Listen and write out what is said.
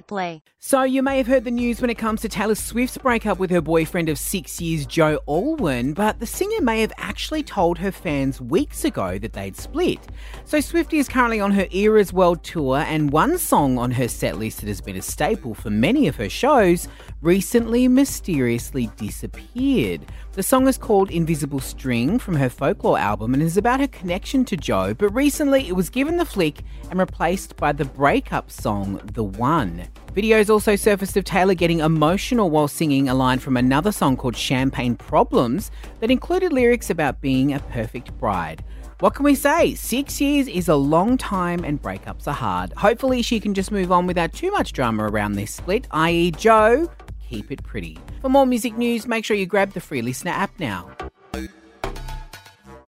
Play. So, you may have heard the news when it comes to Taylor Swift's breakup with her boyfriend of six years, Joe Alwyn, but the singer may have actually told her fans weeks ago that they'd split. So, Swiftie is currently on her Eras World Tour, and one song on her set list that has been a staple for many of her shows recently mysteriously disappeared. The song is called Invisible String from her folklore album and is about her connection to Joe, but recently it was given the flick and replaced by the breakup song The One. Videos also surfaced of Taylor getting emotional while singing a line from another song called Champagne Problems that included lyrics about being a perfect bride. What can we say? Six years is a long time and breakups are hard. Hopefully, she can just move on without too much drama around this split, i.e., Joe, keep it pretty. For more music news, make sure you grab the free LiSTNR app now.